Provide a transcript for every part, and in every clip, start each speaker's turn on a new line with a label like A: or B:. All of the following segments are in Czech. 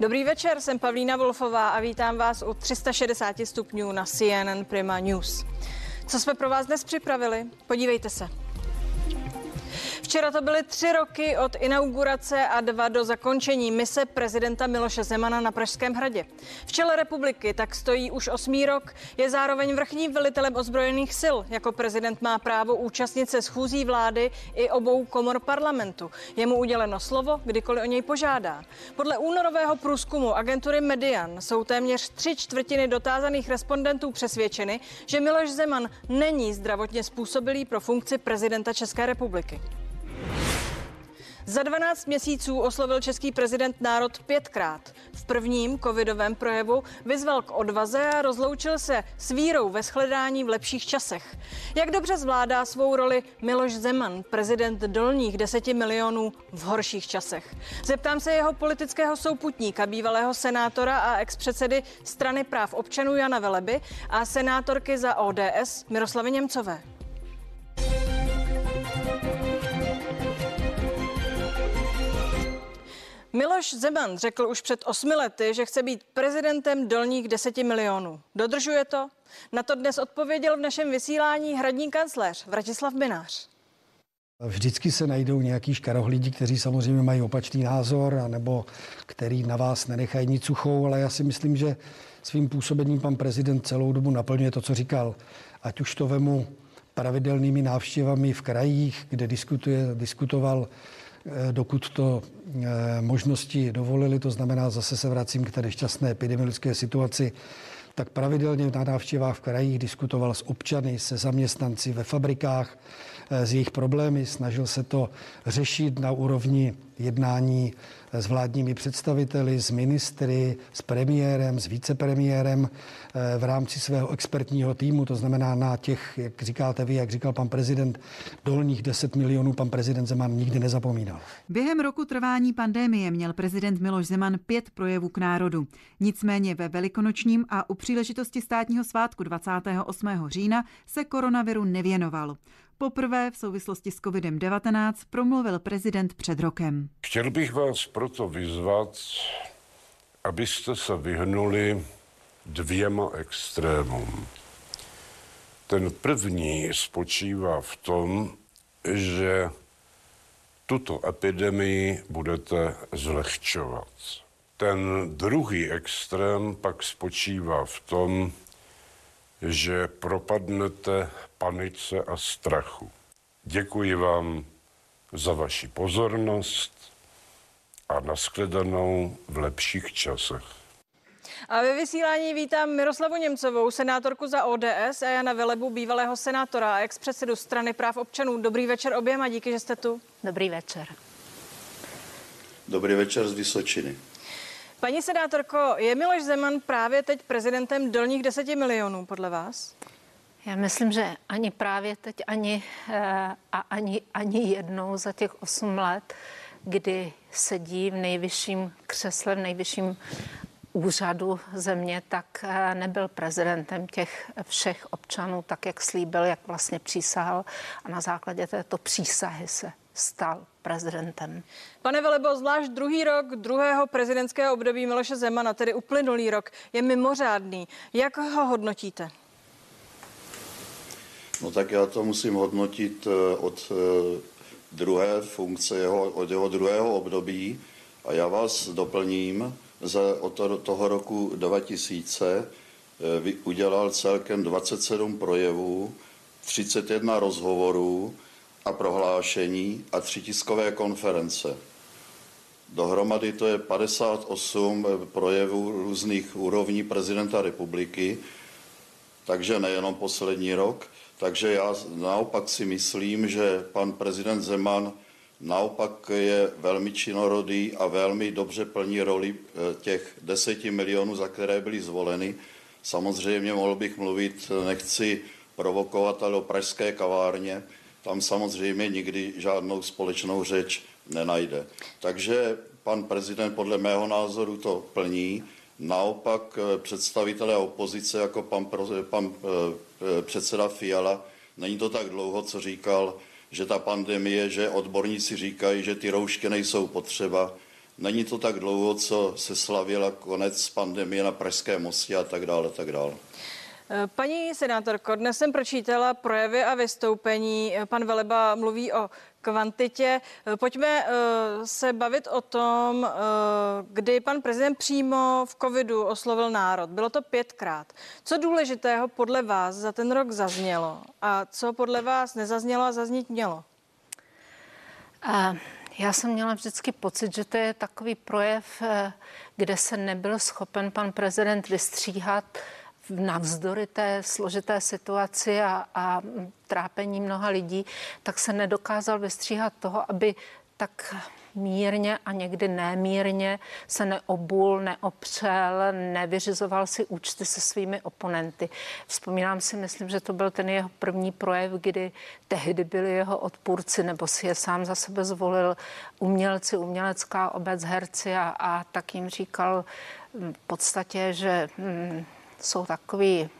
A: Dobrý večer, jsem Pavlína Wolfová a vítám vás u 360 stupňů na CNN Prima News. Co jsme pro vás dnes připravili? Podívejte se. Včera to byly tři roky od inaugurace a dva do zakončení mise prezidenta Miloše Zemana na Pražském hradě. V čele republiky tak stojí už osmý rok, je zároveň vrchním velitelem ozbrojených sil. Jako prezident má právo účastnit se schůzí vlády i obou komor parlamentu. Je mu uděleno slovo, kdykoliv o něj požádá. Podle únorového průzkumu agentury Median jsou téměř tři čtvrtiny dotázaných respondentů přesvědčeny, že Miloš Zeman není zdravotně způsobilý pro funkci prezidenta České republiky. Za 12 měsíců oslovil český prezident národ pětkrát. V prvním covidovém projevu vyzval k odvaze a rozloučil se s vírou ve shledání v lepších časech. Jak dobře zvládá svou roli Miloš Zeman, prezident dolních deseti milionů v horších časech? Zeptám se jeho politického souputníka, bývalého senátora a expředsedy strany práv občanů Jana Veleby a senátorky za ODS Miroslavy Němcové. Miloš Zeman řekl už před osmi lety, že chce být prezidentem dolních deseti milionů. Dodržuje to? Na to dnes odpověděl v našem vysílání hradní kancléř Vratislav Binář.
B: Vždycky se najdou nějaký škarohlídi, kteří samozřejmě mají opačný názor, nebo který na vás nenechají nic suchou, ale já si myslím, že svým působením pan prezident celou dobu naplňuje to, co říkal. Ať už to vemu pravidelnými návštěvami v krajích, kde diskutuje, diskutoval dokud to eh, možnosti dovolili, to znamená, zase se vracím k té nešťastné epidemiologické situaci, tak pravidelně na návštěvách v krajích diskutoval s občany, se zaměstnanci ve fabrikách, eh, s jejich problémy, snažil se to řešit na úrovni jednání s vládními představiteli, s ministry, s premiérem, s vicepremiérem eh, v rámci svého expertního týmu, to znamená na těch, jak říkáte vy, jak říkal pan prezident, dolních 10 milionů pan prezident Zeman nikdy nezapomínal.
C: Během roku trvání pandémie měl prezident Miloš Zeman pět projevů k národu. Nicméně ve velikonočním a u příležitosti státního svátku 28. října se koronaviru nevěnoval. Poprvé v souvislosti s COVID-19 promluvil prezident před rokem.
D: Chtěl bych vás proto vyzvat, abyste se vyhnuli dvěma extrémům. Ten první spočívá v tom, že tuto epidemii budete zlehčovat. Ten druhý extrém pak spočívá v tom, že propadnete panice a strachu. Děkuji vám za vaši pozornost a nashledanou v lepších časech.
A: A ve vysílání vítám Miroslavu Němcovou, senátorku za ODS a Jana Velebu, bývalého senátora a ex-předsedu strany práv občanů. Dobrý večer oběma, díky, že jste tu.
E: Dobrý večer.
F: Dobrý večer z Vysočiny.
A: Paní senátorko, je Miloš Zeman právě teď prezidentem dolních deseti milionů, podle vás?
E: Já myslím, že ani právě teď, ani, eh, a ani, ani jednou za těch osm let, kdy sedí v nejvyšším křesle, v nejvyšším úřadu země, tak eh, nebyl prezidentem těch všech občanů, tak jak slíbil, jak vlastně přísahal a na základě této přísahy se stal prezidentem.
A: Pane Velebo, zvlášť druhý rok druhého prezidentského období Miloše Zemana, tedy uplynulý rok, je mimořádný. Jak ho hodnotíte?
F: No tak já to musím hodnotit eh, od eh, druhé funkce, jeho, od jeho druhého období a já vás doplním, za, od toho roku 2000 eh, udělal celkem 27 projevů, 31 rozhovorů a prohlášení a tři tiskové konference. Dohromady to je 58 projevů různých úrovní prezidenta republiky, takže nejenom poslední rok. Takže já naopak si myslím, že pan prezident Zeman naopak je velmi činorodý a velmi dobře plní roli eh, těch deseti milionů, za které byly zvoleny. Samozřejmě mohl bych mluvit, nechci provokovat, ale o pražské kavárně. Tam samozřejmě nikdy žádnou společnou řeč nenajde. Takže pan prezident podle mého názoru to plní. Naopak eh, představitelé opozice, jako pan, pan eh, předseda Fiala, není to tak dlouho, co říkal, že ta pandemie, že odborníci říkají, že ty roušky nejsou potřeba, Není to tak dlouho, co se slavila konec pandemie na Pražské mostě a tak dále, tak dále.
A: Paní senátorko, dnes jsem pročítala projevy a vystoupení. Pan Veleba mluví o kvantitě. Pojďme eh, se bavit o tom, eh, kdy pan prezident přímo v covidu oslovil národ. Bylo to pětkrát. Co důležitého podle vás za ten rok zaznělo a co podle vás nezaznělo a zaznít mělo?
E: Uh... Já jsem měla vždycky pocit, že to je takový projev, eh, kde se nebyl schopen pan prezident vystříhat navzdory té složité situaci a, a trápení mnoha lidí, tak se nedokázal vystříhat toho, aby tak mírně a někdy nemírně se neobul, neopřel, nevyřizoval si účty se svými oponenty. Vzpomínám si, myslím, že to byl ten jeho první projev, kdy tehdy byli jeho odpůrci, nebo si je sám za sebe zvolil umělci, umělecká obec, herci a, a tak jim říkal v podstatě, že hm, jsou takový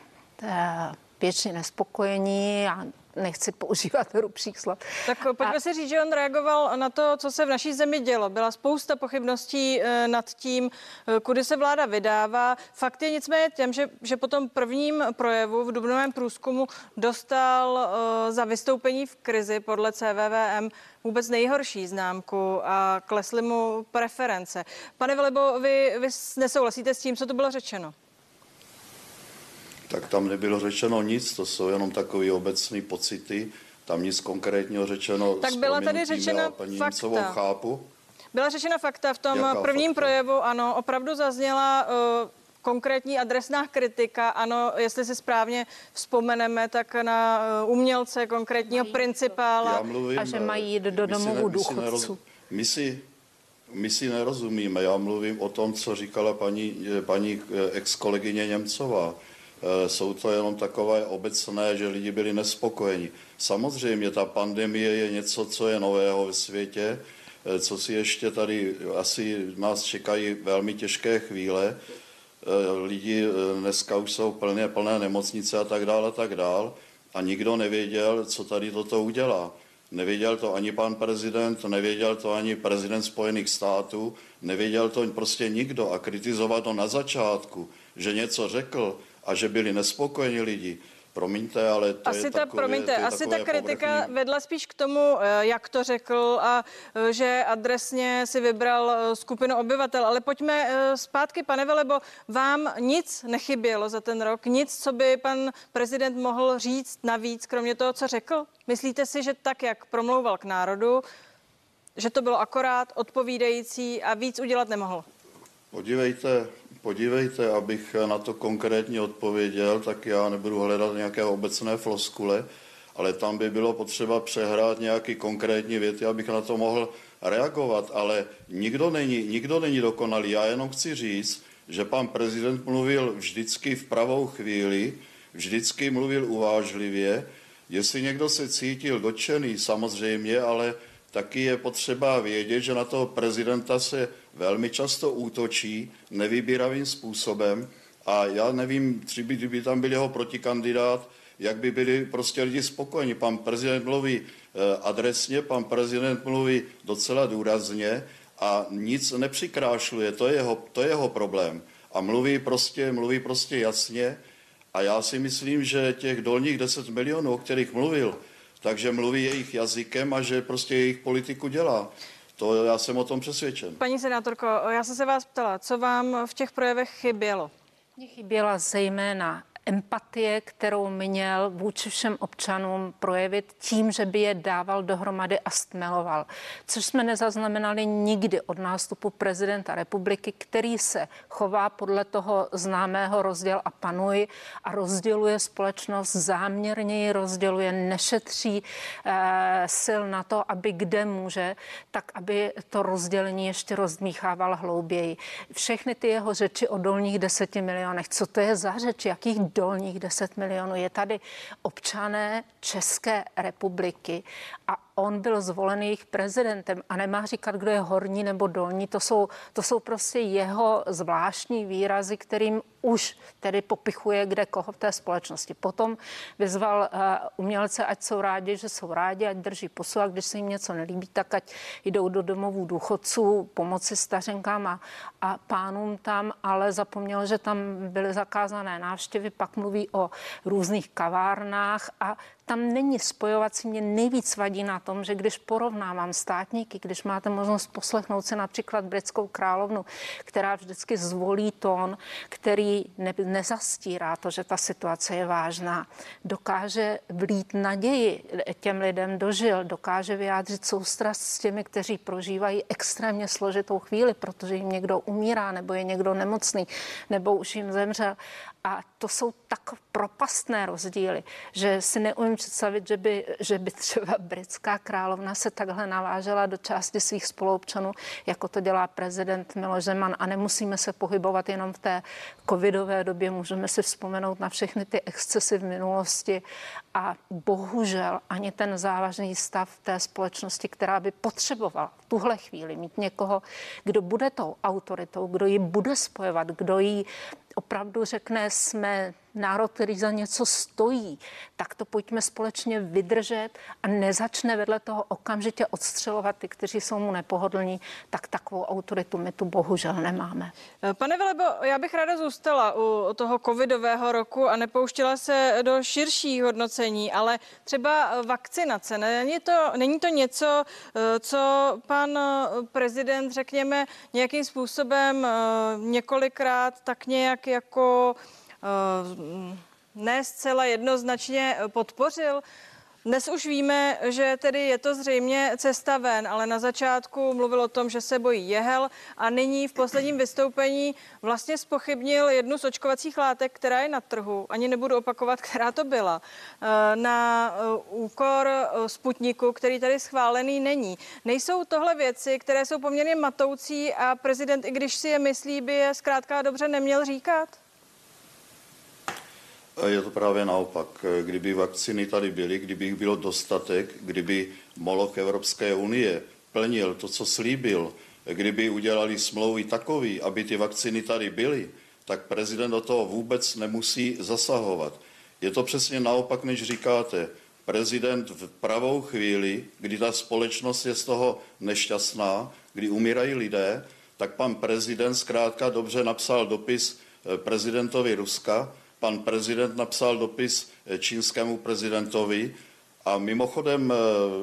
E: eh, věčně nespokojení a nechci používat hrubších slov.
A: Tak pojďme a... si říct, že on reagoval na to, co se v naší zemi dělo. Byla spousta pochybností eh, nad tím, eh, kudy se vláda vydává. Fakt je nicméně těm, že, že po tom prvním projevu v dubnovém průzkumu dostal za vystoupení v krizi podle CVVM vůbec nejhorší známku a klesly mu preference. Pane Velebo, vy, vy nesouhlasíte s tím, co to bylo řečeno?
F: Tak tam nebylo řečeno nic, to jsou jenom takové obecné pocity, tam nic konkrétního řečeno.
A: Tak byla tady řečena
F: paní
A: fakta.
F: Němcovou chápu.
A: Byla řečena fakta v tom
F: Jaká
A: prvním
F: fakta?
A: projevu, ano, opravdu zazněla uh, konkrétní adresná kritika, ano, jestli si správně vzpomeneme, tak na uh, umělce, konkrétního mají principála.
F: Já mluvím,
E: a že mají jít do domovů důchodců.
F: My si, my si nerozumíme. Já mluvím o tom, co říkala paní, paní eh, ex-kolegyně Němcová. Eh, jsou to jenom takové obecné, že lidi byli nespokojeni. Samozřejmě ta pandemie je něco, co je nového ve světě, eh, co si ještě tady asi nás čekají velmi těžké chvíle. Eh, lidi dneska už jsou plné, plné nemocnice a tak dále, a tak dále. A nikdo nevěděl, co tady toto udělá. Nevěděl to ani pan prezident, nevěděl to ani prezident Spojených států, nevěděl to prostě nikdo. A kritizovat to na začátku, že něco řekl, a že byli nespokojeni lidi, Promiňte, ale to
A: asi
F: je
A: ta,
F: takové,
A: promiňte,
F: to je
A: asi ta kritika
F: povrchní.
A: vedla spíš k tomu, eh, jak to řekl a eh, že adresně si vybral eh, skupinu obyvatel. Ale pojďme zpátky, pane Velebo, vám nic nechybělo za ten rok, nic, co by pan prezident mohl říct navíc, kromě toho, co řekl? Myslíte si, že tak, jak promlouval k národu, že to bylo akorát odpovídající a víc udělat nemohl?
F: Podívejte, podívejte, abych na to konkrétně odpověděl, tak já nebudu hledat nějaké obecné floskule, ale tam by bylo potřeba přehrát nějaký konkrétní věty, abych na to mohl reagovat, ale nikdo není, nikdo není dokonalý. Já jenom chci říct, že pan prezident mluvil vždycky v pravou chvíli, vždycky mluvil uvážlivě. Jestli někdo se cítil dotčený, samozřejmě, ale taky je potřeba vědět, že na toho prezidenta se velmi často útočí nevybíravým způsobem a já nevím, kdyby, kdyby tam byl jeho protikandidát, jak by byli prostě lidi spokojeni. Pan prezident mluví eh, adresně, pan prezident mluví docela důrazně a nic nepřikrášluje, to je jeho, to je jeho problém. A mluví prostě, mluví prostě jasně a já si myslím, že těch dolních 10 milionů, o kterých mluvil, takže mluví jejich jazykem a že prostě jejich politiku dělá. To já jsem o tom přesvědčen.
A: Paní senátorko, já jsem se vás ptala, co vám v těch projevech chybělo?
E: Mně chyběla zejména empatie, kterou měl vůči všem občanům projevit tím, že by je dával dohromady a stmeloval. Což jsme nezaznamenali nikdy od nástupu prezidenta republiky, který se chová podle toho známého rozděl a panuj a rozděluje společnost, záměrně rozděluje, nešetří eh, sil na to, aby kde může, tak aby to rozdělení ještě rozdmíchával hlouběji. Všechny ty jeho řeči o dolních deseti milionech, co to je za řeč, jakých dolních 10 milionů. Je tady občané České republiky a on byl zvolen jejich prezidentem a nemá říkat, kdo je horní nebo dolní. To jsou, to jsou prostě jeho zvláštní výrazy, kterým už tedy popichuje kde koho v té společnosti. Potom vyzval uh, umělce, ať jsou rádi, že jsou rádi, ať drží pusu a když se jim něco nelíbí, tak ať jdou do domovů důchodců pomoci stařenkám a, a pánům tam, ale zapomněl, že tam byly zakázané návštěvy, pak mluví o různých kavárnách a tam není spojovací. Mě nejvíc vadí na tom, že když porovnávám státníky, když máte možnost poslechnout si například britskou královnu, která vždycky zvolí tón, který ne, nezastírá to, že ta situace je vážná, dokáže vlít naději těm lidem dožil, dokáže vyjádřit soustrast s těmi, kteří prožívají extrémně složitou chvíli, protože jim někdo umírá, nebo je někdo nemocný, nebo už jim zemřel. A to jsou tak propastné rozdíly, že si neumím představit, že by, že by třeba britská královna se takhle navážela do části svých spoluobčanů, jako to dělá prezident Miloš Zeman. A nemusíme se pohybovat jenom v té covidové době, můžeme si vzpomenout na všechny ty excesy v minulosti a bohužel ani ten závažný stav té společnosti, která by potřebovala v tuhle chvíli mít někoho, kdo bude tou autoritou, kdo ji bude spojovat, kdo ji opravdu řekne, jsme národ, který za něco stojí, tak to pojďme společně vydržet a nezačne vedle toho okamžitě odstřelovat ty, kteří jsou mu nepohodlní, tak takovou autoritu my tu bohužel nemáme.
A: Pane Velebo, já bych ráda zůstala u toho covidového roku a nepouštila se do širších hodnocení, ale třeba vakcinace. Není to, není to něco, co pan prezident, řekněme, nějakým způsobem několikrát tak nějak jako Eh, ne zcela jednoznačně podpořil. Dnes už víme, že tedy je to zřejmě cesta ven, ale na začátku mluvil o tom, že se bojí jehel a nyní v posledním vystoupení vlastně spochybnil jednu z očkovacích látek, která je na trhu. Ani nebudu opakovat, která to byla. Eh, na eh, úkor Sputniku, který tady schválený není. Nejsou tohle věci, které jsou poměrně matoucí a prezident, i když si je myslí, by je zkrátka dobře neměl říkat?
F: Je to právě naopak. Kdyby vakcíny tady byly, kdyby jich bylo dostatek, kdyby Moloch Evropské unie plnil to, co slíbil, kdyby udělali smlouvy takový, aby ty vakcíny tady byly, tak prezident do toho vůbec nemusí zasahovat. Je to přesně naopak, než říkáte. Prezident v pravou chvíli, kdy ta společnost je z toho nešťastná, kdy umírají lidé, tak pan prezident zkrátka dobře napsal dopis eh, prezidentovi Ruska, pan prezident napsal dopis eh, čínskému prezidentovi a mimochodem eh,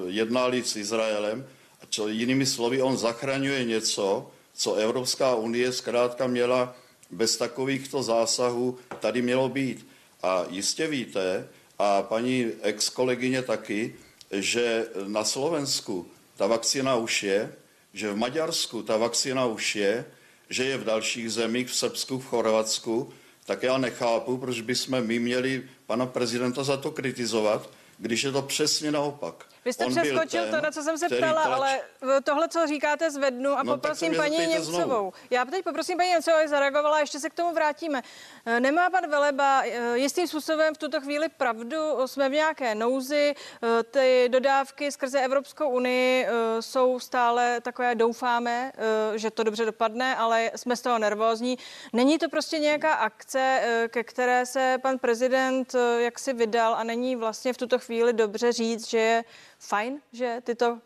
F: jednali s Izraelem, a čo, jinými slovy, on zachraňuje něco, co Evropská unie zkrátka měla bez takovýchto zásahů tady mělo být. A jistě víte, a paní ex-kolegyně taky, že na Slovensku ta vakcína už je, že v Maďarsku ta vakcína už je, že je v dalších zemích, v Srbsku, v Chorvatsku, tak já nechápu, proč bychom my měli pana prezidenta za to kritizovat, když je to přesně naopak.
A: Vy jste On přeskočil ten, to, na co jsem se ptala, tlač... ale tohle, co říkáte, zvednu a no, poprosím paní Němcovou. Znovu. Já teď poprosím paní Němcovou, aby zareagovala, ještě se k tomu vrátíme. Eh, nemá pan Veleba eh, jistým způsobem v tuto chvíli pravdu? Jsme v nějaké nouzi, eh, ty dodávky skrze Evropskou unii jsou stále takové, doufáme, že to dobře dopadne, ale jsme z toho nervózní. Není to prostě nějaká akce, ke které se pan prezident jaksi vydal a není vlastně v tuto chvíli dobře říct, že je fajn, že tyto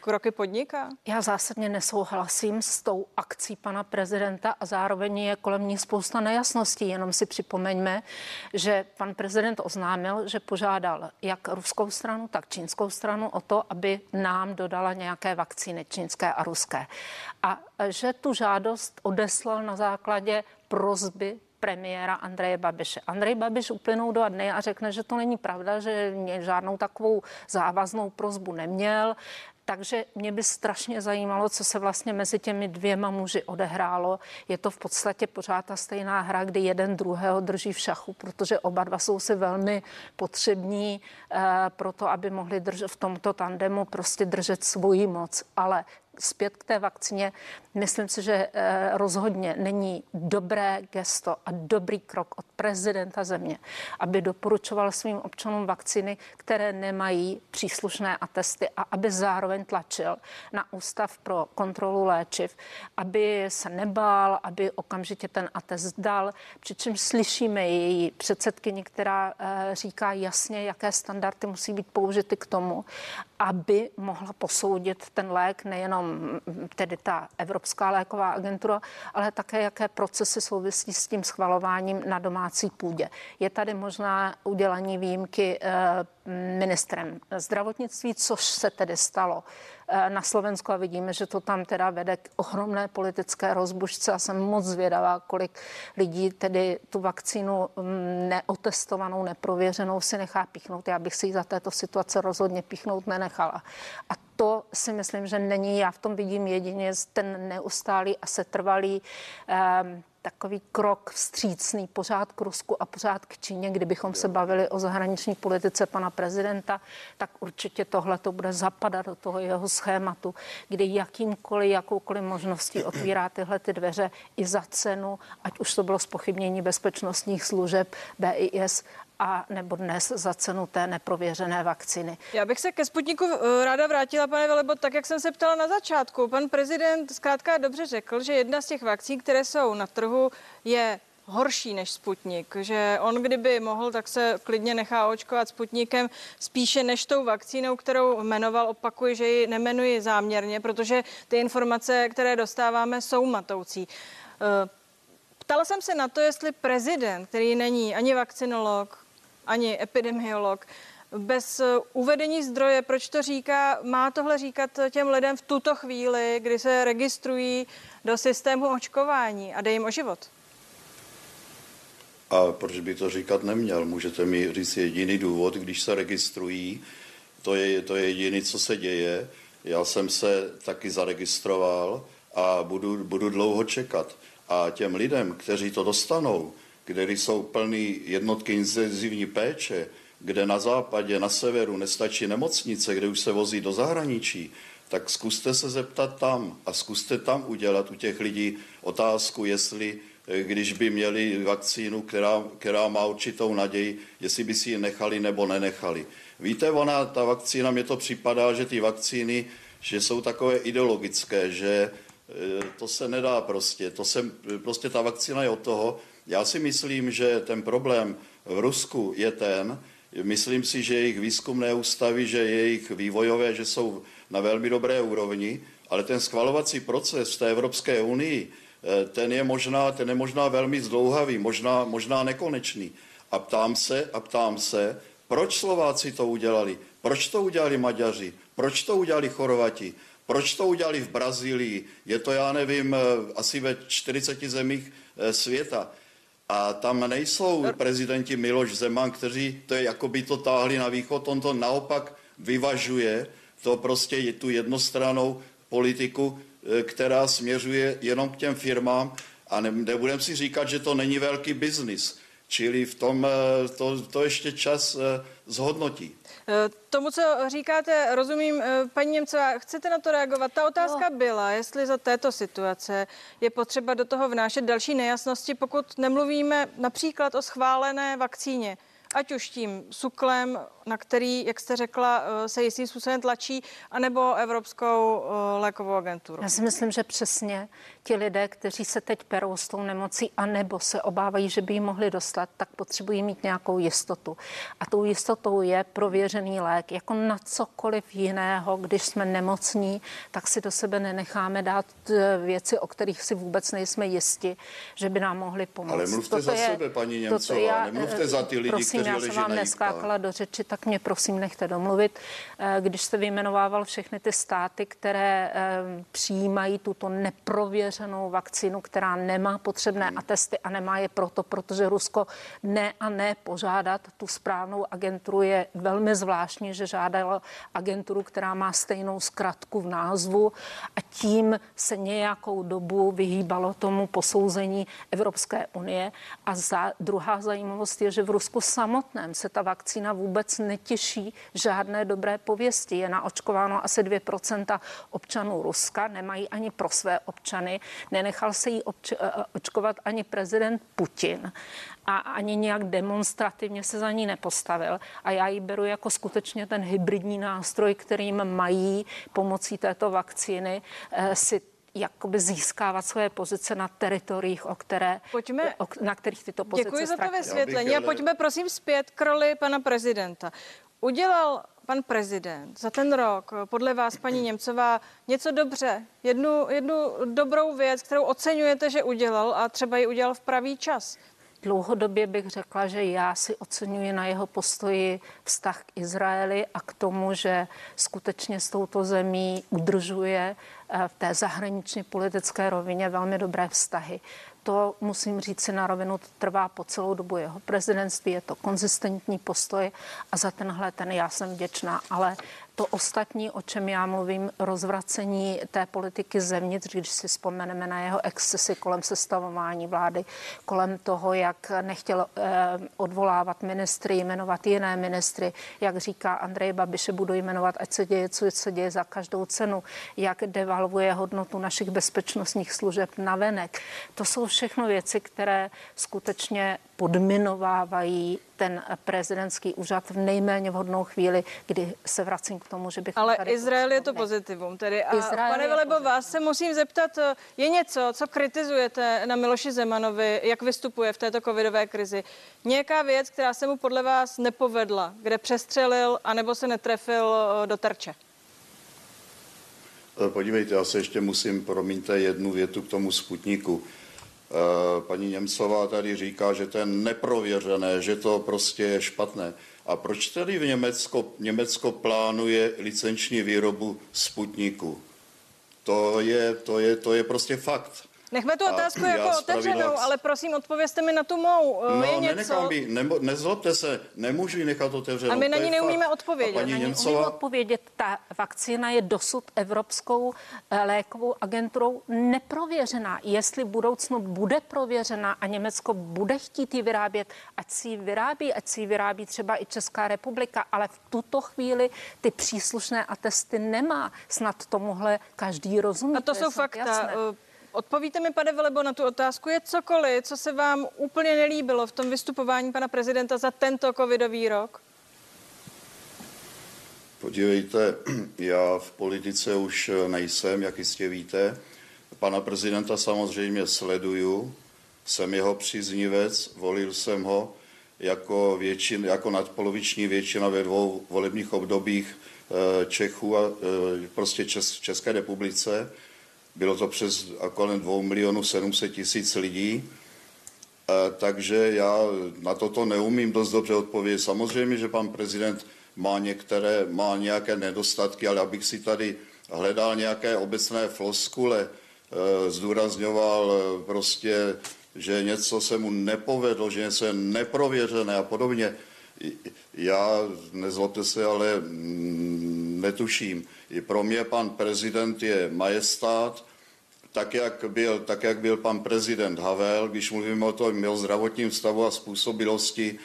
A: kroky podniká?
E: Já zásadně nesouhlasím s tou akcí pana prezidenta a zároveň je kolem ní spousta nejasností. Jenom si připomeňme, že pan prezident oznámil, že požádal jak ruskou stranu, tak čínskou stranu o to, aby nám dodala nějaké vakcíny čínské a ruské. A že tu žádost odeslal na základě prozby premiéra Andreje Babiše. Andrej Babiš uplynou dva dny a řekne, že to není pravda, že žádnou takovou závaznou prozbu neměl. Takže mě by strašně zajímalo, co se vlastně mezi těmi dvěma muži odehrálo. Je to v podstatě pořád ta stejná hra, kdy jeden druhého drží v šachu, protože oba dva jsou si velmi potřební eh, pro to, aby mohli držet v tomto tandemu prostě držet svoji moc. Ale zpět k té vakcíně. Myslím si, že eh, rozhodně není dobré gesto a dobrý krok od prezidenta země, aby doporučoval svým občanům vakcíny, které nemají příslušné atesty a aby zároveň tlačil na Ústav pro kontrolu léčiv, aby se nebál, aby okamžitě ten atest dal, přičemž slyšíme její předsedkyni, která eh, říká jasně, jaké standardy musí být použity k tomu, aby mohla posoudit ten lék, nejenom tedy ta Evropská léková agentura, ale také jaké procesy souvisí s tím schvalováním na domácí půdě. Je tady možná udělení výjimky eh, ministrem zdravotnictví, což se tedy stalo eh, na Slovensku a vidíme, že to tam teda vede k ohromné politické rozbušce a jsem moc zvědavá, kolik lidí tedy tu vakcínu mm, neotestovanou, neprověřenou si nechá píchnout. Já bych si ji za této situace rozhodně píchnout nenechala. A to si myslím, že není, já v tom vidím jedině ten neustálý a setrvalý um, takový krok vstřícný pořád k Rusku a pořád k Číně. Kdybychom se bavili o zahraniční politice pana prezidenta, tak určitě tohle to bude zapadat do toho jeho schématu, kdy jakýmkoliv, jakoukoliv možností otvírá tyhle ty dveře i za cenu, ať už to bylo spochybnění bezpečnostních služeb BIS a nebo dnes za cenu té neprověřené vakciny.
A: Já bych se ke Sputniku eh, ráda vrátila, pane Velebo, tak jak jsem se ptala na začátku. Pan prezident zkrátka dobře řekl, že jedna z těch vakcín, které jsou na trhu, je horší než Sputnik, že on kdyby mohl, tak se klidně nechá očkovat Sputnikem spíše než tou vakcínou, kterou jmenoval, opakuji, že ji nemenuji záměrně, protože ty informace, které dostáváme, jsou matoucí. Eh, ptala jsem se na to, jestli prezident, který není ani vakcinolog, ani epidemiolog, bez eh, uvedení zdroje, proč to říká, má tohle říkat těm lidem v tuto chvíli, kdy se registrují do systému očkování a dej jim o život?
F: A proč by to říkat neměl? Můžete mi říct jediný důvod, když se registrují, to je, to je jediný, co se děje. Já jsem se taky zaregistroval a budu, budu dlouho čekat. A těm lidem, kteří to dostanou, kde jsou plný jednotky intenzivní péče, kde na západě, na severu nestačí nemocnice, kde už se vozí do zahraničí, tak zkuste se zeptat tam a zkuste tam udělat u těch lidí otázku, jestli eh, když by měli vakcínu, která, která má určitou naději, jestli by si ji nechali nebo nenechali. Víte, ona, ta vakcína, mně to připadá, že ty vakcíny, že jsou takové ideologické, že eh, to se nedá prostě. To se, prostě ta vakcína je od toho, já si myslím, že ten problém v Rusku je ten, myslím si, že jejich výzkumné ústavy, že jejich vývojové, že jsou na velmi dobré úrovni, ale ten schvalovací proces v té Evropské unii, eh, ten je možná, ten je možná velmi zdlouhavý, možná, možná nekonečný. A ptám se, a ptám se, proč Slováci to udělali? Proč to udělali Maďaři? Proč to udělali Chorvati? Proč to udělali v Brazílii? Je to, já nevím, eh, asi ve 40 zemích eh, světa. A tam nejsou prezidenti Miloš Zeman, kteří to je jako by to táhli na východ, on to naopak vyvažuje, to prostě je tu jednostranou politiku, e, která směřuje jenom k těm firmám a ne, nebudem si říkat, že to není velký biznis. Čili v tom e, to, to ještě čas e, zhodnotí.
A: Eh, tomu, co říkáte, rozumím, eh, paní Němcová, chcete na to reagovat? Ta otázka no. byla, jestli za této situace je potřeba do toho vnášet další nejasnosti, pokud nemluvíme například o schválené vakcíně ať už tím suklem, na který, jak jste řekla, eh, se jistým způsobem tlačí, anebo Evropskou lékovou agenturu?
E: Já si myslím, že přesně ti lidé, kteří se teď perou s tou nemocí a nebo se obávají, že by ji mohli dostat, tak potřebují mít nějakou jistotu. A tou jistotou je prověřený lék. Jako na cokoliv jiného, když jsme nemocní, tak si do sebe nenecháme dát eh, věci, o kterých si vůbec nejsme jisti, že by nám mohli pomoct.
F: Ale mluvte toto za je, sebe, paní Němcová, já, nemluvte za ty lidi,
E: prosím,
F: kteří
E: já jsem vám neskákala do řeči, tak mě prosím nechte domluvit. Eh, když jste vyjmenovával všechny ty státy, které eh, přijímají tuto neprověřenou ověřenou vakcínu, která nemá potřebné hmm. atesty a nemá je proto, protože Rusko ne a ne požádat tu správnou agenturu je velmi zvláštní, že žádalo agenturu, která má stejnou zkratku v názvu a tím se nějakou dobu vyhýbalo tomu posouzení Evropské unie. A za, druhá zajímavost je, že v Rusku sam samotném se ta vakcína vůbec netěší žádné dobré pověsti. Je naočkováno asi 2% občanů Ruska, nemají ani pro své občany, nenechal se jí obč- eh, očkovat ani prezident Putin a ani nějak demonstrativně se za ní nepostavil. A já ji beru jako skutečně ten hybridní nástroj, kterým mají pomocí této vakcíny eh, si jakoby získávat svoje pozice na teritoriích, o které,
A: pojďme,
E: o, na kterých tyto pozice
A: Děkuji za to
E: vysvětlení
A: a pojďme prosím zpět k roli pana prezidenta. Udělal pan prezident za ten rok, podle vás, paní Němcová, něco dobře, jednu, jednu dobrou věc, kterou oceňujete, že udělal a třeba ji udělal v pravý čas?
E: Dlouhodobě bych řekla, že já si oceňuji na jeho postoji vztah k Izraeli a k tomu, že skutečně s touto zemí udržuje eh, v té zahraniční politické rovině velmi dobré vztahy. To musím říct si na rovinu, to trvá po celou dobu jeho prezidentství, je to konzistentní postoj a za tenhle ten já jsem vděčná, ale to ostatní, o čem já mluvím, rozvracení té politiky zevnitř, když si vzpomeneme na jeho excesy kolem sestavování vlády, kolem toho, jak nechtěl eh, odvolávat ministry, jmenovat jiné ministry, jak říká Andrej Babiše, budu jmenovat, ať se děje, co se děje za každou cenu, jak devalvuje hodnotu našich bezpečnostních služeb na venek. To jsou všechno věci, které skutečně podminovávají ten prezidentský úřad v nejméně vhodnou chvíli, kdy se vracím k tomu, že bych.
A: Ale Izrael je to pozitivum. Tedy. A Izrael pane Velebo, vás se musím zeptat, je něco, co kritizujete na Miloši Zemanovi, jak vystupuje v této covidové krizi? Nějaká věc, která se mu podle vás nepovedla, kde přestřelil anebo se netrefil eh, do terče?
F: Eh, podívejte, já se ještě musím, promiňte, jednu větu k tomu Sputniku. Eh, paní Němcová tady říká, že to je neprověřené, že to prostě je špatné. A proč tedy v Německo, Německo plánuje licenční výrobu Sputniku? To je, to je, to je prostě fakt.
A: Nechme tu otázku jako otevřenou, ale prosím, odpovězte mi na tu mou.
F: No, je něco... By, ne, nezlobte se, nemůžu ji nechat otevřenou.
A: A my na ní neumíme fakt. odpovědět. A
E: paní Němcová... odpovědět. Ta vakcína je dosud Evropskou eh, lékovou agenturou neprověřená. Jestli v budoucnu bude prověřená a Německo bude chtít ji vyrábět, ať si ji vyrábí, ať si ji vyrábí třeba i Česká republika, ale v tuto chvíli ty příslušné atesty nemá. Snad tomuhle každý rozumí.
A: A to, to jsou fakta. Jasné. Odpovíte mi, pane Velebo, na tu otázku. Je cokoliv, co se vám úplně nelíbilo v tom vystupování pana prezidenta za tento covidový rok?
F: Podívejte, já v politice už nejsem, jak jistě víte. Pana prezidenta samozřejmě sleduju, jsem jeho příznivec, volil jsem ho jako, většin, jako nadpoloviční většina ve dvou volebních obdobích eh, Čechů a eh, prostě Čes, České republice. Bylo to přes kolem 2 milionů 700 tisíc lidí, takže já na toto neumím dost dobře odpovědět. Samozřejmě, že pan prezident má některé, má nějaké nedostatky, ale abych si tady hledal nějaké obecné floskule, e, zdůrazňoval e, prostě, že něco se mu nepovedlo, že něco je neprověřené a podobně. Já, nezlobte se, ale mm, netuším. I pro mě pan prezident je majestát, tak jak, byl, tak, jak byl pan prezident Havel, když mluvíme o tom o zdravotním stavu a způsobilosti,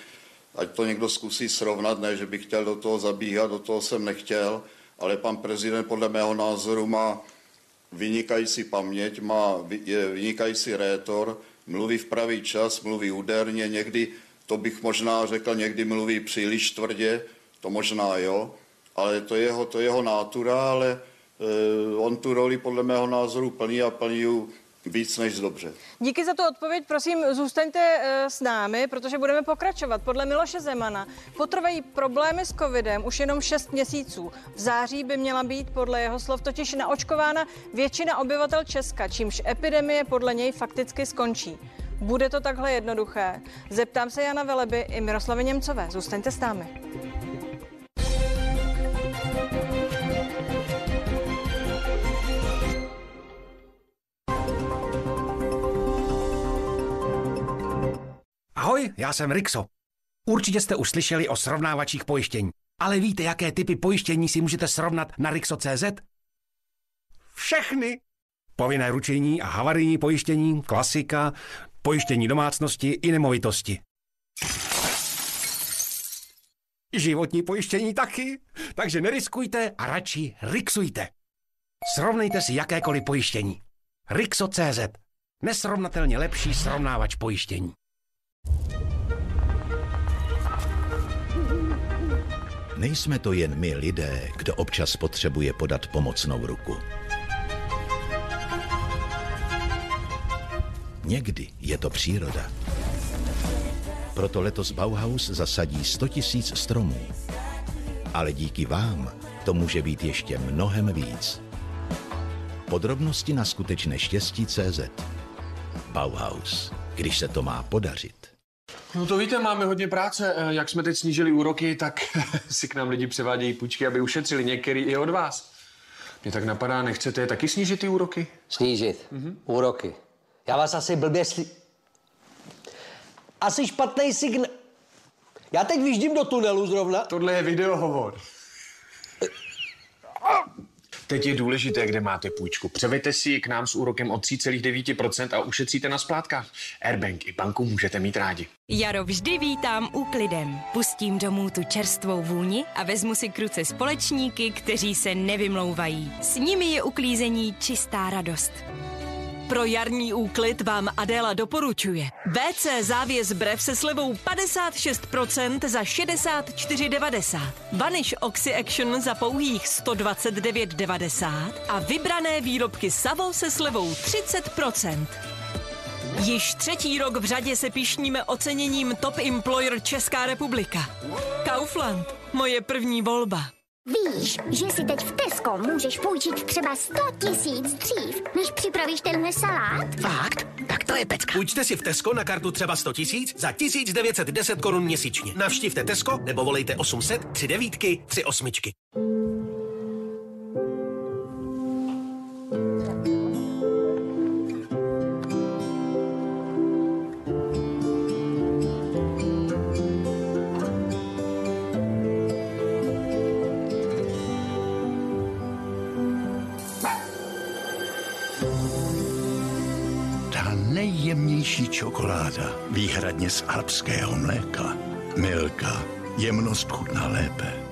F: ať to někdo zkusí srovnat, ne, že bych chtěl do toho zabíhat, do toho jsem nechtěl, ale pan prezident podle mého názoru má vynikající paměť, má je vynikající rétor, mluví v pravý čas, mluví úderně, někdy, to bych možná řekl, někdy mluví příliš tvrdě, to možná jo, ale to je jeho, to je jeho nátura, ale Eh, on tu roli podle mého názoru plní a plní ju víc než dobře.
A: Díky za tu odpověď, prosím, zůstaňte eh, s námi, protože budeme pokračovat. Podle Miloše Zemana potrvají problémy s covidem už jenom 6 měsíců. V září by měla být podle jeho slov totiž naočkována většina obyvatel Česka, čímž epidemie podle něj fakticky skončí. Bude to takhle jednoduché? Zeptám se Jana Veleby i Miroslavy Němcové. Zůstaňte s námi.
G: Ahoj, já jsem Rixo. Určitě jste už slyšeli o srovnávačích pojištění. Ale víte, jaké typy pojištění si můžete srovnat na Rixo.cz? Všechny! Povinné ručení a havarijní pojištění, klasika, pojištění domácnosti i nemovitosti. Životní pojištění taky. Takže neriskujte a radši rixujte. Srovnejte si jakékoliv pojištění. Rixo.cz. Nesrovnatelně lepší srovnávač pojištění.
H: Nejsme to jen my lidé, kdo občas potřebuje podat pomocnou ruku. Někdy je to příroda. Proto letos Bauhaus zasadí 100 tisíc stromů. Ale díky vám to může být ještě mnohem víc. Podrobnosti na skutečné štěstí CZ. Bauhaus. Když se to má podařit.
I: No to víte, máme hodně práce. Eh, Jak jsme teď snížili úroky, tak si k nám lidi převádějí půjčky, aby ušetřili některý i od vás. Mě tak napadá, nechcete je taky snížit ty úroky?
J: Snížit. Mm-hmm. Úroky. Já vás asi blbě sli... Asi špatný signál. Já teď vyjíždím do tunelu zrovna.
I: Tohle je videohovor. Teď je důležité, kde máte půjčku. Převeďte si ji k nám s úrokem od 3,9% a ušetříte na splátkách. Airbank i banku můžete mít rádi.
K: Jaro vždy vítám úklidem. Pustím domů tu čerstvou vůni a vezmu si k ruce společníky, kteří se nevymlouvají. S nimi je uklízení čistá radost.
L: Pro jarní úklid vám Adéla doporučuje. WC závěs brev se slevou 56% za 64,90. Vanish Oxy Action za pouhých 129,90 a vybrané výrobky Savo se slevou 30%. Již třetí rok v řadě se pišníme oceněním Top Employer Česká republika. Kaufland, moje první volba.
M: Víš, že si teď v Tesco můžeš půjčit třeba 100 tisíc dřív, než připravíš tenhle salát?
N: Fakt? Tak to je pecka. Půjčte si v Tesco na kartu třeba 100 tisíc za 1910 korun měsíčně. Navštivte Tesco nebo volejte 800 39
O: 38. nejjemnější čokoláda, výhradně z alpského mléka. Milka. Jemnost chutná lépe.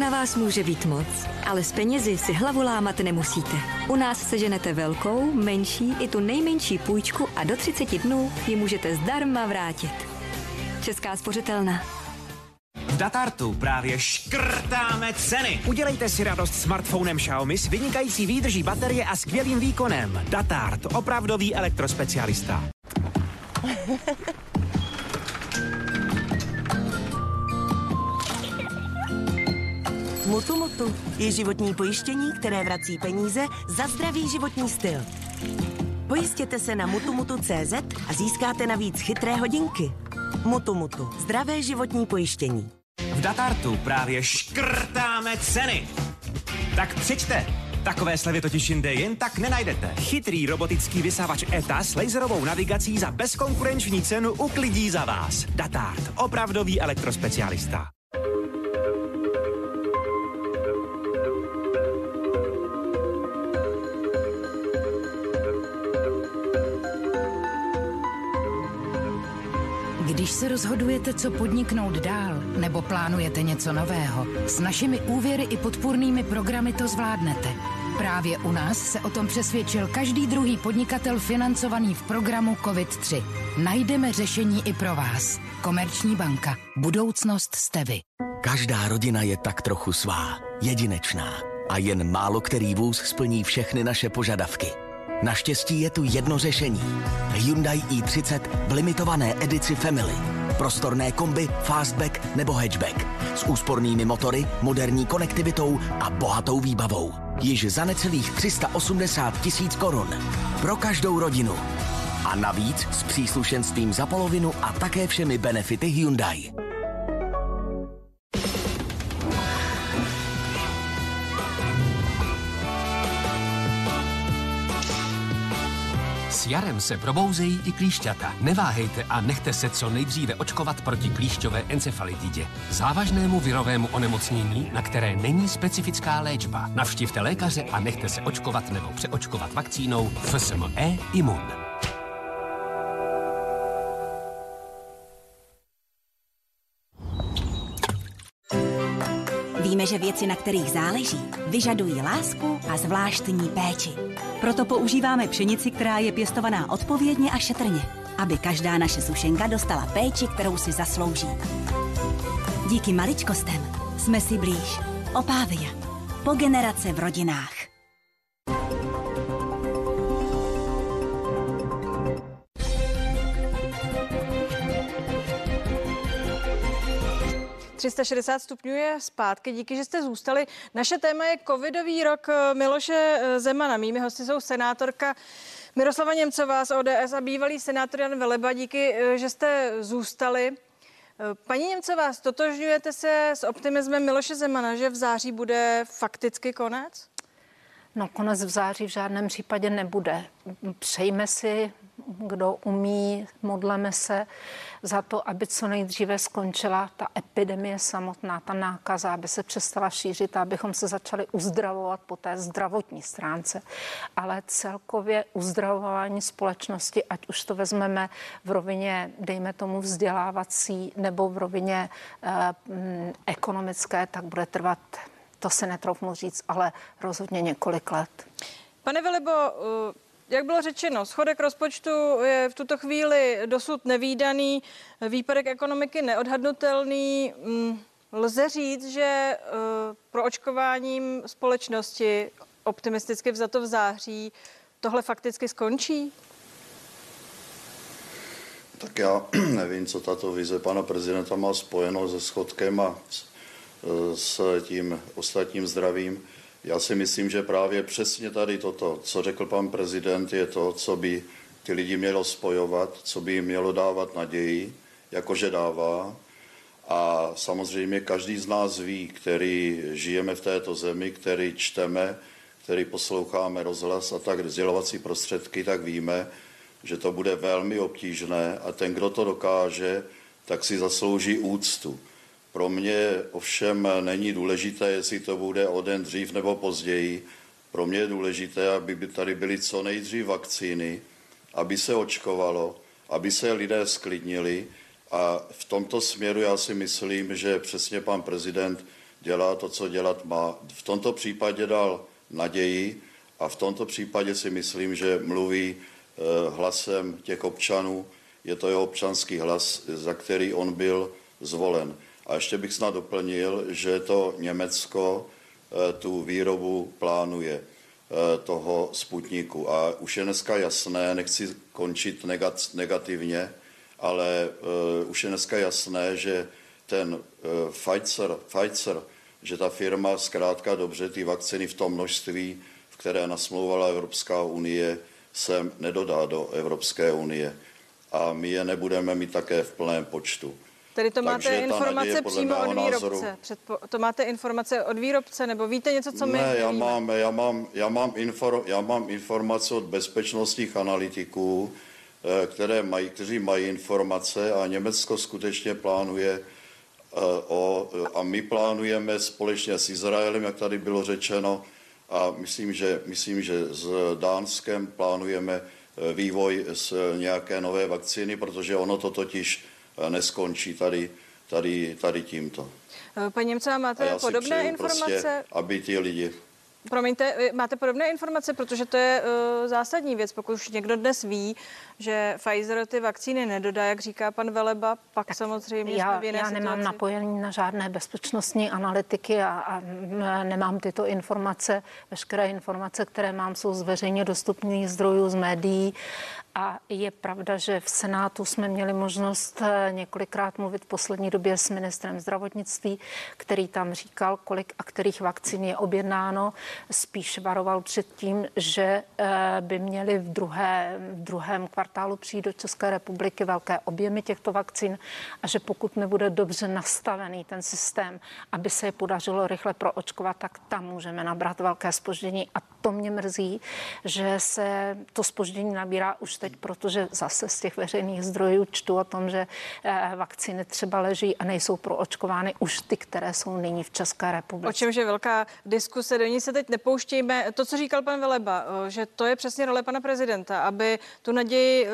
P: Na vás může být moc, ale s penězi si hlavu lámat nemusíte. U nás seženete velkou, menší i tu nejmenší půjčku a do 30 dnů ji můžete zdarma vrátit. Česká spořitelna.
Q: V Datartu právě škrtáme ceny. Udělejte si radost smartphonem Xiaomi s vynikající výdrží baterie a skvělým výkonem. Datart, opravdový elektrospecialista.
R: Mutu Mutu je životní pojištění, které vrací peníze za zdravý životní styl. Pojistěte se na mutumutu.cz a získáte navíc chytré hodinky. Mutu Mutu. Zdravé životní pojištění.
Q: V Datartu právě škrtáme ceny. Tak přijďte. Takové slevy totiž jinde jen tak nenajdete. Chytrý robotický vysavač ETA s laserovou navigací za bezkonkurenční cenu uklidí za vás. Datart. Opravdový elektrospecialista.
S: Když se rozhodujete, co podniknout dál, nebo plánujete něco nového, s našimi úvěry i podpůrnými programy to zvládnete. Právě u nás se o tom přesvědčil každý druhý podnikatel financovaný v programu COVID-3. Najdeme řešení i pro vás. Komerční banka. Budoucnost jste vy.
N: Každá rodina je tak trochu svá, jedinečná. A jen málo který vůz splní všechny naše požadavky. Naštěstí je tu jedno řešení. Hyundai i30 v limitované edici Family. Prostorné kombi, fastback nebo hatchback. S úspornými motory, moderní konektivitou a bohatou výbavou. Již za necelých 380 tisíc korun. Pro každou rodinu. A navíc s příslušenstvím za polovinu a také všemi benefity Hyundai.
G: Jarem se probouzejí i klíšťata. Neváhejte a nechte se co nejdříve očkovat proti klíšťové encefalitidě. Závažnému virovému onemocnění, na které není specifická léčba. Navštivte lékaře a nechte se očkovat nebo přeočkovat vakcínou FSME Imun.
T: Víme, že věci, na kterých záleží, vyžadují lásku a zvláštní péči. Proto používáme pšenici, která je pěstovaná odpovědně a šetrně, aby každá naše sušenka dostala péči, kterou si zaslouží. Díky maličkostem jsme si blíž. Opávia. Po generace v rodinách.
A: – 360 stupňů je zpátky. Díky, že jste zůstali. Naše téma je covidový rok Miloše Zemana. Mými hosty jsou senátorka Miroslava Němcová z ODS a bývalý senátor Jan Veleba. Díky, že jste zůstali. Paní Němcová, stotožňujete se s optimismem Miloše Zemana, že v září bude fakticky konec?
E: No konec v září v žádném případě nebude. Přejme si, kdo umí, modleme se za to, aby co nejdříve skončila ta epidemie samotná, ta nákaza, aby se přestala šířit abychom se začali uzdravovat po té zdravotní stránce. Ale celkově uzdravování společnosti, ať už to vezmeme v rovině, dejme tomu, vzdělávací nebo v rovině eh, ekonomické, tak bude trvat to se netroufnu říct, ale rozhodně několik let.
A: Pane Velibo, jak bylo řečeno, schodek rozpočtu je v tuto chvíli dosud nevýdaný, výpadek ekonomiky neodhadnutelný. Mm, lze říct, že pro očkováním společnosti optimisticky vzato v září tohle fakticky skončí?
F: Tak já nevím, co tato vize pana prezidenta má spojeno se schodkem a s tím ostatním zdravím. Já si myslím, že právě přesně tady toto, co řekl pan prezident, je to, co by ty lidi mělo spojovat, co by jim mělo dávat naději, jakože dává. A samozřejmě každý z nás ví, který žijeme v této zemi, který čteme, který posloucháme rozhlas a tak sdělovací prostředky, tak víme, že to bude velmi obtížné a ten, kdo to dokáže, tak si zaslouží úctu. Pro mě ovšem není důležité, jestli to bude o den dřív nebo později. Pro mě je důležité, aby tady byly co nejdřív vakcíny, aby se očkovalo, aby se lidé sklidnili. A v tomto směru já si myslím, že přesně pan prezident dělá to, co dělat má. V tomto případě dal naději a v tomto případě si myslím, že mluví eh, hlasem těch občanů. Je to jeho občanský hlas, za který on byl zvolen. A ještě bych snad doplnil, že to Německo eh, tu výrobu plánuje eh, toho Sputniku. A už je dneska jasné, nechci končit negativně, ale eh, už je dneska jasné, že ten Pfizer, Pfizer, že ta firma zkrátka dobře ty vakciny v tom množství, v které nasmlouvala Evropská unie, sem nedodá do Evropské unie. A my je nebudeme mít také v plném počtu.
A: Tedy to máte informace přímo od výrobce? Předpo, to máte informace od výrobce, nebo víte něco, co my
F: Ne, já mám, já, mám, já, mám inform, já mám informace od bezpečnostních analytiků, eh, které mají, kteří mají informace a Německo skutečně plánuje eh, o, a my plánujeme společně s Izraelem, jak tady bylo řečeno, a myslím, že, myslím, že s Dánskem plánujeme eh, vývoj z nějaké nové vakcíny, protože ono to totiž neskončí tady, tady, tady tímto.
A: Paní Němcová, máte podobné informace? Prostě,
F: aby ti lidi
A: Promiňte, máte podobné informace, protože to je uh, zásadní věc. Pokud už někdo dnes ví, že Pfizer ty vakcíny nedodá, jak říká pan Veleba, pak samozřejmě
E: já,
A: jsme v jiné
E: Já nemám
A: situaci.
E: napojení na žádné bezpečnostní analytiky a, a nemám tyto informace. Veškeré informace, které mám, jsou z veřejně dostupných zdrojů, z médií. A je pravda, že v Senátu jsme měli možnost eh, několikrát mluvit v poslední době s ministrem zdravotnictví, který tam říkal, kolik a kterých vakcín je objednáno. Spíš varoval před tím, že eh, by měli v, druhé, v druhém kvartálu přijít do České republiky velké objemy těchto vakcín a že pokud nebude dobře nastavený ten systém, aby se je podařilo rychle proočkovat, tak tam můžeme nabrat velké spoždění. A to mě mrzí, že se to spoždění nabírá už teď, protože zase z těch veřejných zdrojů čtu o tom, že eh, vakcíny třeba leží a nejsou proočkovány už ty, které jsou nyní v České republice.
A: O čemž je velká diskuse, do ní se teď nepouštíme. To, co říkal pan Veleba, eh, že to je přesně role pana prezidenta, aby tu naději eh,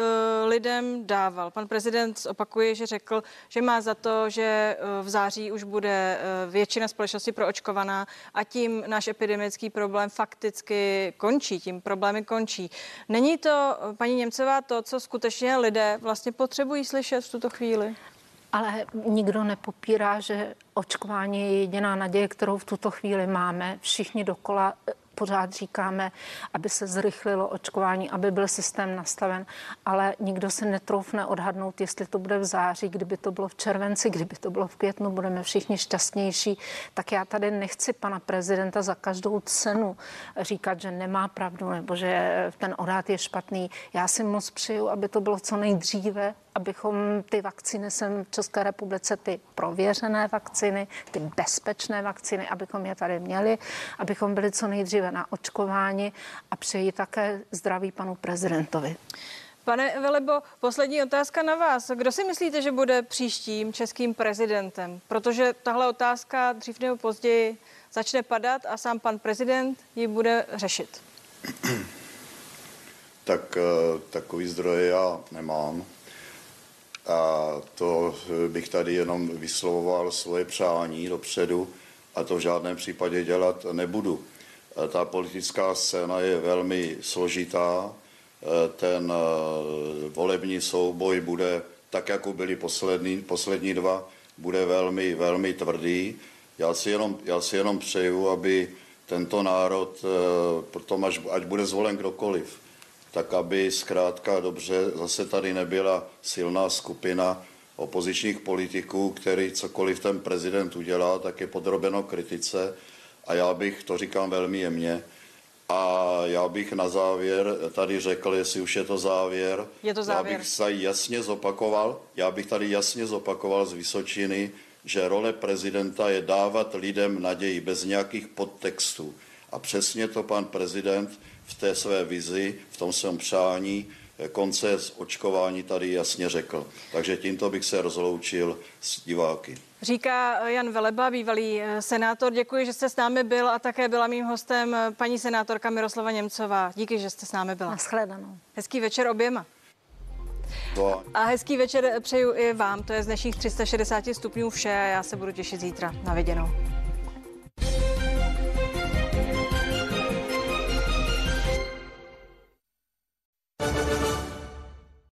A: lidem dával. Pan prezident opakuje, že řekl, že má za to, že v září už bude většina společnosti proočkovaná a tím náš epidemický problém fakticky končí, tím problémy končí. Není to, paní Němcová, to, co skutečně lidé vlastně potřebují slyšet v tuto chvíli?
E: Ale nikdo nepopírá, že očkování je jediná naděje, kterou v tuto chvíli máme. Všichni dokola pořád říkáme, aby se zrychlilo očkování, aby byl systém nastaven, ale nikdo se netroufne odhadnout, jestli to bude v září, kdyby to bylo v červenci, kdyby to bylo v květnu, budeme všichni šťastnější. Tak já tady nechci pana prezidenta za každou cenu říkat, že nemá pravdu nebo že ten odhad je špatný. Já si moc přeju, aby to bylo co nejdříve, abychom ty vakcíny sem v České republice, ty prověřené vakcíny, ty bezpečné vakcíny, abychom je tady měli, abychom byli co nejdříve na očkování a přeji také zdraví panu prezidentovi.
A: Pane Velebo, poslední otázka na vás. Kdo si myslíte, že bude příštím českým prezidentem? Protože tahle otázka dřív nebo později začne padat a sám pan prezident ji bude řešit.
F: Tak eh, takový zdroje já nemám. A to bych tady jenom vyslovoval svoje přání dopředu a to v žádném případě dělat nebudu. Ta politická scéna je velmi složitá, ten eh, volební souboj bude, tak jako byly poslední, poslední dva, bude velmi, velmi tvrdý. Já si jenom, já si jenom přeju, aby tento národ, eh, potom až, ať bude zvolen kdokoliv, tak aby zkrátka dobře zase tady nebyla silná skupina opozičních politiků, který cokoliv ten prezident udělá, tak je podrobeno kritice. A já bych, to říkám velmi jemně, a já bych na závěr tady řekl, jestli už je to závěr,
A: je to závěr.
F: já bych tady jasně zopakoval, já bych tady jasně zopakoval z Vysočiny, že role prezidenta je dávat lidem naději bez nějakých podtextů. A přesně to pan prezident v té své vizi, v tom svém přání konce z očkování tady jasně řekl. Takže tímto bych se rozloučil s diváky.
A: Říká Jan Veleba, bývalý eh, senátor. Děkuji, že jste s námi byl a také byla mým hostem eh, paní senátorka Miroslava Němcová. Díky, že jste s námi byla.
E: Naschledanou.
A: Hezký večer oběma. A hezký večer přeju i vám. To je z dnešních 360 stupňů vše. Já se budu těšit zítra. Na viděnou.